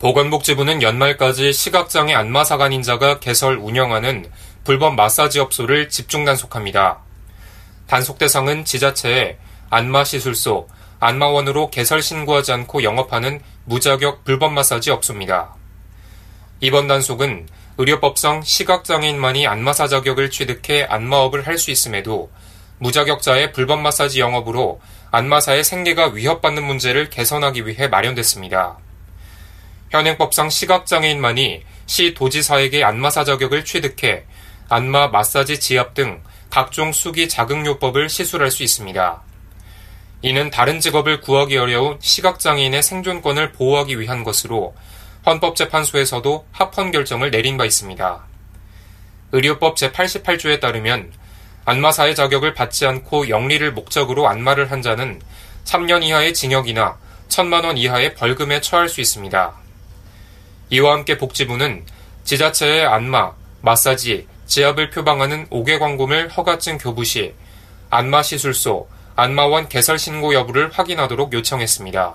보건복지부는 연말까지 시각장애 안마사관 인자가 개설 운영하는 불법 마사지 업소를 집중 단속합니다. 단속 대상은 지자체에 안마시술소, 안마원으로 개설 신고하지 않고 영업하는 무자격 불법 마사지 업소입니다. 이번 단속은 의료법상 시각장애인만이 안마사 자격을 취득해 안마업을 할 수 있음에도 무자격자의 불법 마사지 영업으로 안마사의 생계가 위협받는 문제를 개선하기 위해 마련됐습니다. 현행법상 시각장애인만이 시 도지사에게 안마사 자격을 취득해 안마 마사지 지압 등 각종 수기 자극요법을 시술할 수 있습니다. 이는 다른 직업을 구하기 어려운 시각장애인의 생존권을 보호하기 위한 것으로 헌법재판소에서도 합헌 결정을 내린 바 있습니다. 의료법 제88조에 따르면 안마사의 자격을 받지 않고 영리를 목적으로 안마를 한 자는 3년 이하의 징역이나 1천만 원 이하의 벌금에 처할 수 있습니다. 이와 함께 복지부는 지자체의 안마, 마사지, 지압을 표방하는 5개 광고물 허가증 교부 시 안마 시술소, 안마원 개설 신고 여부를 확인하도록 요청했습니다.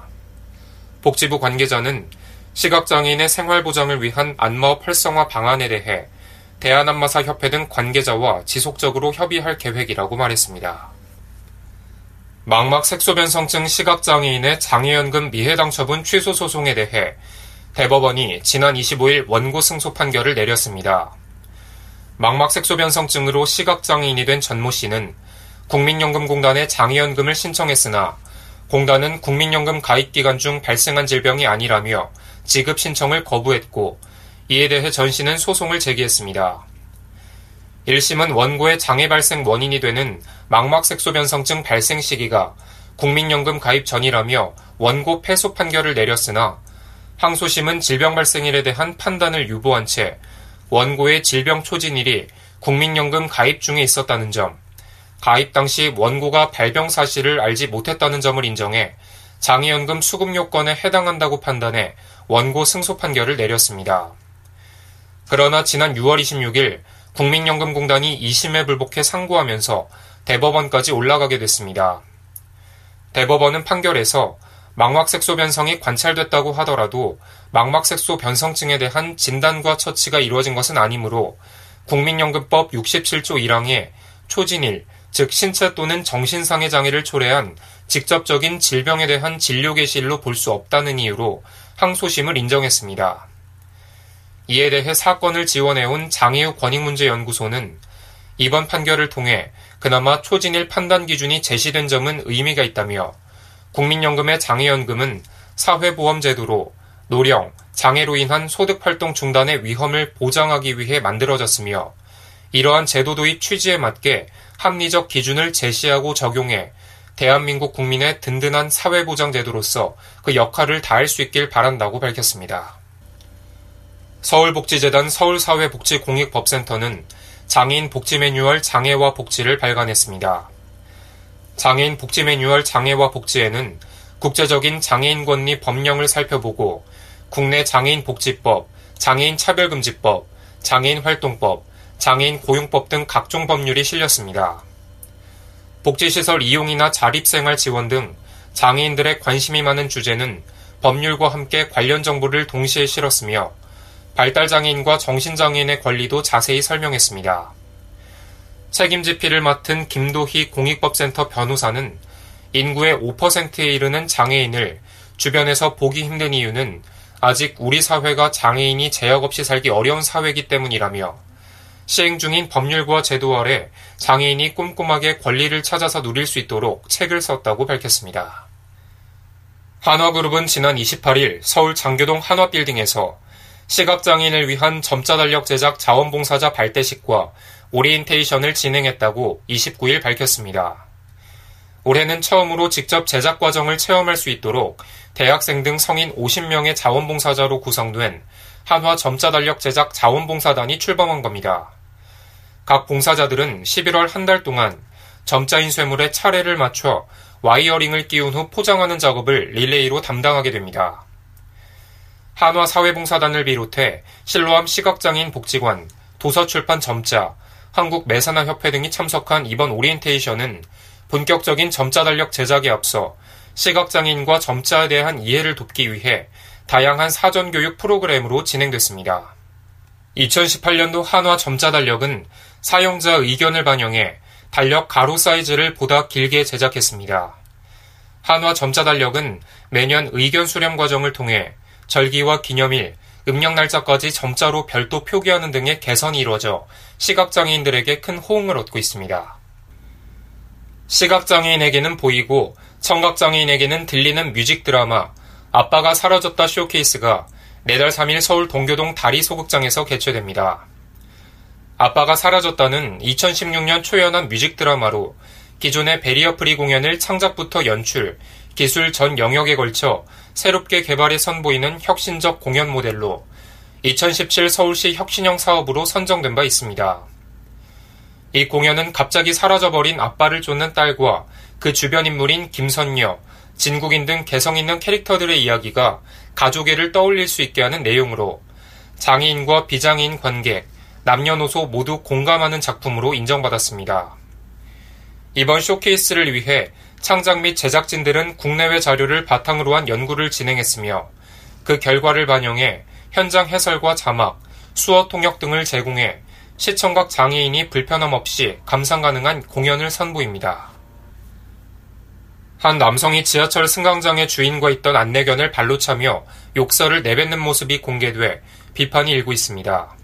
복지부 관계자는 시각장애인의 생활 보장을 위한 안마업 활성화 방안에 대해 대한안마사 협회 등 관계자와 지속적으로 협의할 계획이라고 말했습니다. 망막 색소변성증 시각장애인의 장애연금 미해당 처분 취소 소송에 대해 대법원이 지난 25일 원고 승소 판결을 내렸습니다. 망막 색소 변성증으로 시각장애인이 된 전모 씨는 국민연금공단에 장애연금을 신청했으나 공단은 국민연금 가입 기간 중 발생한 질병이 아니라며 지급 신청을 거부했고 이에 대해 전 씨는 소송을 제기했습니다. 1심은 원고의 장애 발생 원인이 되는 망막색소 변성증 발생 시기가 국민연금 가입 전이라며 원고 패소 판결을 내렸으나 항소심은 질병 발생일에 대한 판단을 유보한 채 원고의 질병 초진일이 국민연금 가입 중에 있었다는 점, 가입 당시 원고가 발병 사실을 알지 못했다는 점을 인정해 장애연금 수급 요건에 해당한다고 판단해 원고 승소 판결을 내렸습니다. 그러나 지난 6월 26일 국민연금공단이 2심에 불복해 상고하면서 대법원까지 올라가게 됐습니다. 대법원은 판결에서 망막색소 변성이 관찰됐다고 하더라도 망막색소 변성증에 대한 진단과 처치가 이루어진 것은 아니므로 국민연금법 67조 1항에 초진일, 즉 신체 또는 정신상의 장애를 초래한 직접적인 질병에 대한 진료 개실로 볼 수 없다는 이유로 항소심을 인정했습니다. 이에 대해 사건을 지원해온 장애우 권익문제연구소는 이번 판결을 통해 그나마 초진일 판단 기준이 제시된 점은 의미가 있다며 국민연금의 장애연금은 사회보험제도로 노령, 장애로 인한 소득활동 중단의 위험을 보장하기 위해 만들어졌으며 이러한 제도 도입 취지에 맞게 합리적 기준을 제시하고 적용해 대한민국 국민의 든든한 사회보장제도로서 그 역할을 다할 수 있길 바란다고 밝혔습니다. 서울복지재단 서울사회복지공익법센터는 장애인 복지 매뉴얼 장애와 복지를 발간했습니다. 장애인 복지 매뉴얼 장애와 복지에는 국제적인 장애인 권리 법령을 살펴보고 국내 장애인 복지법, 장애인 차별금지법, 장애인 활동법, 장애인 고용법 등 각종 법률이 실렸습니다. 복지시설 이용이나 자립생활 지원 등 장애인들의 관심이 많은 주제는 법률과 함께 관련 정보를 동시에 실었으며 발달장애인과 정신장애인의 권리도 자세히 설명했습니다. 책임지피를 맡은 김도희 공익법센터 변호사는 인구의 5%에 이르는 장애인을 주변에서 보기 힘든 이유는 아직 우리 사회가 장애인이 제약 없이 살기 어려운 사회이기 때문이라며 시행 중인 법률과 제도 아래 장애인이 꼼꼼하게 권리를 찾아서 누릴 수 있도록 책을 썼다고 밝혔습니다. 한화그룹은 지난 28일 서울 장교동 한화빌딩에서 시각장애인을 위한 점자 달력 제작 자원봉사자 발대식과 오리엔테이션을 진행했다고 29일 밝혔습니다. 올해는 처음으로 직접 제작 과정을 체험할 수 있도록 대학생 등 성인 50명의 자원봉사자로 구성된 한화 점자달력 제작 자원봉사단이 출범한 겁니다. 각 봉사자들은 11월 한 달 동안 점자 인쇄물에 차례를 맞춰 wire ring을 끼운 후 포장하는 작업을 릴레이로 담당하게 됩니다. 한화 사회봉사단을 비롯해 실로암 시각장애인 복지관, 도서출판 점자, 한국 매사나협회 등이 참석한 이번 오리엔테이션은 본격적인 점자 달력 제작에 앞서 시각장애인과 점자에 대한 이해를 돕기 위해 다양한 사전교육 프로그램으로 진행됐습니다. 2018년도 한화 점자 달력은 사용자 의견을 반영해 달력 가로 사이즈를 보다 길게 제작했습니다. 한화 점자 달력은 매년 의견 수렴 과정을 통해 절기와 기념일, 음력 날짜까지 점자로 별도 표기하는 등의 개선이 이루어져 시각장애인들에게 큰 호응을 얻고 있습니다. 시각장애인에게는 보이고 청각장애인에게는 들리는 뮤직 드라마 아빠가 사라졌다 쇼케이스가 내달 3일 서울 동교동 다리 소극장에서 개최됩니다. 아빠가 사라졌다는 2016년 초연한 뮤직 드라마로 기존의 barrier free 공연을 창작부터 연출, 기술 전 영역에 걸쳐 새롭게 개발에 선보이는 혁신적 공연 모델로 2017 서울시 혁신형 사업으로 선정된 바 있습니다. 이 공연은 갑자기 사라져버린 아빠를 쫓는 딸과 그 주변 인물인 김선녀, 진국인 등 개성 있는 캐릭터들의 이야기가 가족애를 떠올릴 수 있게 하는 내용으로 장애인과 비장애인 관객, 남녀노소 모두 공감하는 작품으로 인정받았습니다. 이번 쇼케이스를 위해 창작 및 제작진들은 국내외 자료를 바탕으로 한 연구를 진행했으며 그 결과를 반영해 현장 해설과 자막, 수어 통역 등을 제공해 시청각 장애인이 불편함 없이 감상 가능한 공연을 선보입니다. 한 남성이 지하철 승강장의 주인과 있던 안내견을 발로 차며 욕설을 내뱉는 모습이 공개돼 비판이 일고 있습니다.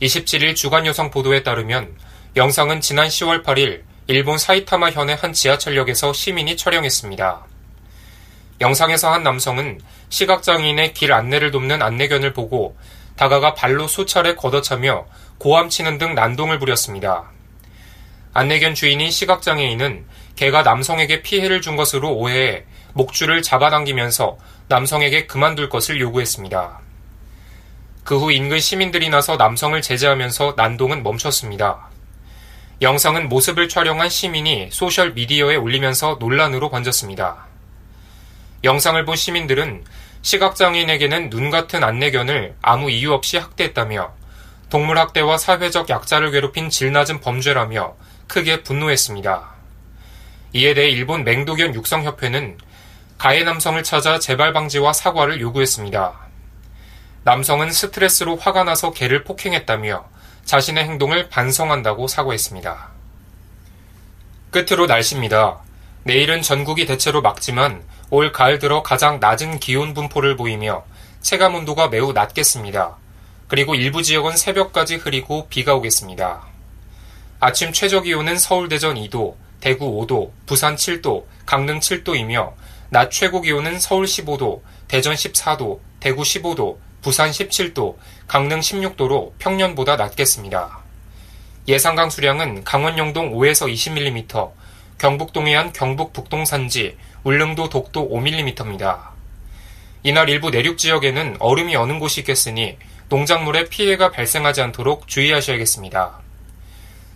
27일 주간여성 보도에 따르면 영상은 지난 10월 8일 일본 사이타마 현의 한 지하철역에서 시민이 촬영했습니다. 영상에서 한 남성은 시각장애인의 길 안내를 돕는 안내견을 보고 다가가 발로 수차례 걷어차며 고함치는 등 난동을 부렸습니다. 안내견 주인인 시각장애인은 개가 남성에게 피해를 준 것으로 오해해 목줄을 잡아당기면서 남성에게 그만둘 것을 요구했습니다. 그 후 인근 시민들이 나서 남성을 제재하면서 난동은 멈췄습니다. 영상은 모습을 촬영한 시민이 소셜 미디어에 올리면서 논란으로 번졌습니다. 영상을 본 시민들은 시각장애인에게는 눈 같은 안내견을 아무 이유 없이 학대했다며 동물학대와 사회적 약자를 괴롭힌 질 낮은 범죄라며 크게 분노했습니다. 이에 대해 일본 맹도견 육성협회는 가해 남성을 찾아 재발 방지와 사과를 요구했습니다. 남성은 스트레스로 화가 나서 개를 폭행했다며 자신의 행동을 반성한다고 사과했습니다. 끝으로 날씨입니다. 내일은 전국이 대체로 맑지만 올 가을 들어 가장 낮은 기온 분포를 보이며 체감 온도가 매우 낮겠습니다. 그리고 일부 지역은 새벽까지 흐리고 비가 오겠습니다. 아침 최저 기온은 서울 대전 2도, 대구 5도, 부산 7도, 강릉 7도이며 낮 최고 기온은 서울 15도, 대전 14도, 대구 15도, 부산 17도, 강릉 16도로 평년보다 낮겠습니다. 예상 강수량은 강원 영동 5에서 20mm, 경북 동해안 경북 북동 산지, 울릉도 독도 5mm입니다. 이날 일부 내륙 지역에는 얼음이 어는 곳이 있겠으니 농작물에 피해가 발생하지 않도록 주의하셔야겠습니다.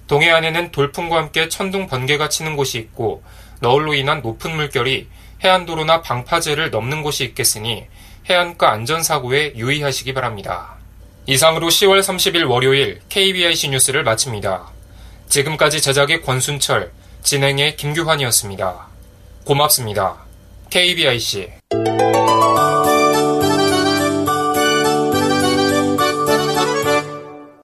동해안에는 돌풍과 함께 천둥 번개가 치는 곳이 있고 너울로 인한 높은 물결이 해안도로나 방파제를 넘는 곳이 있겠으니 해안가 안전사고에 유의하시기 바랍니다. 이상으로 10월 30일 월요일 KBIC 뉴스를 마칩니다. 지금까지 제작의 권순철, 진행의 김규환이었습니다. 고맙습니다. KBIC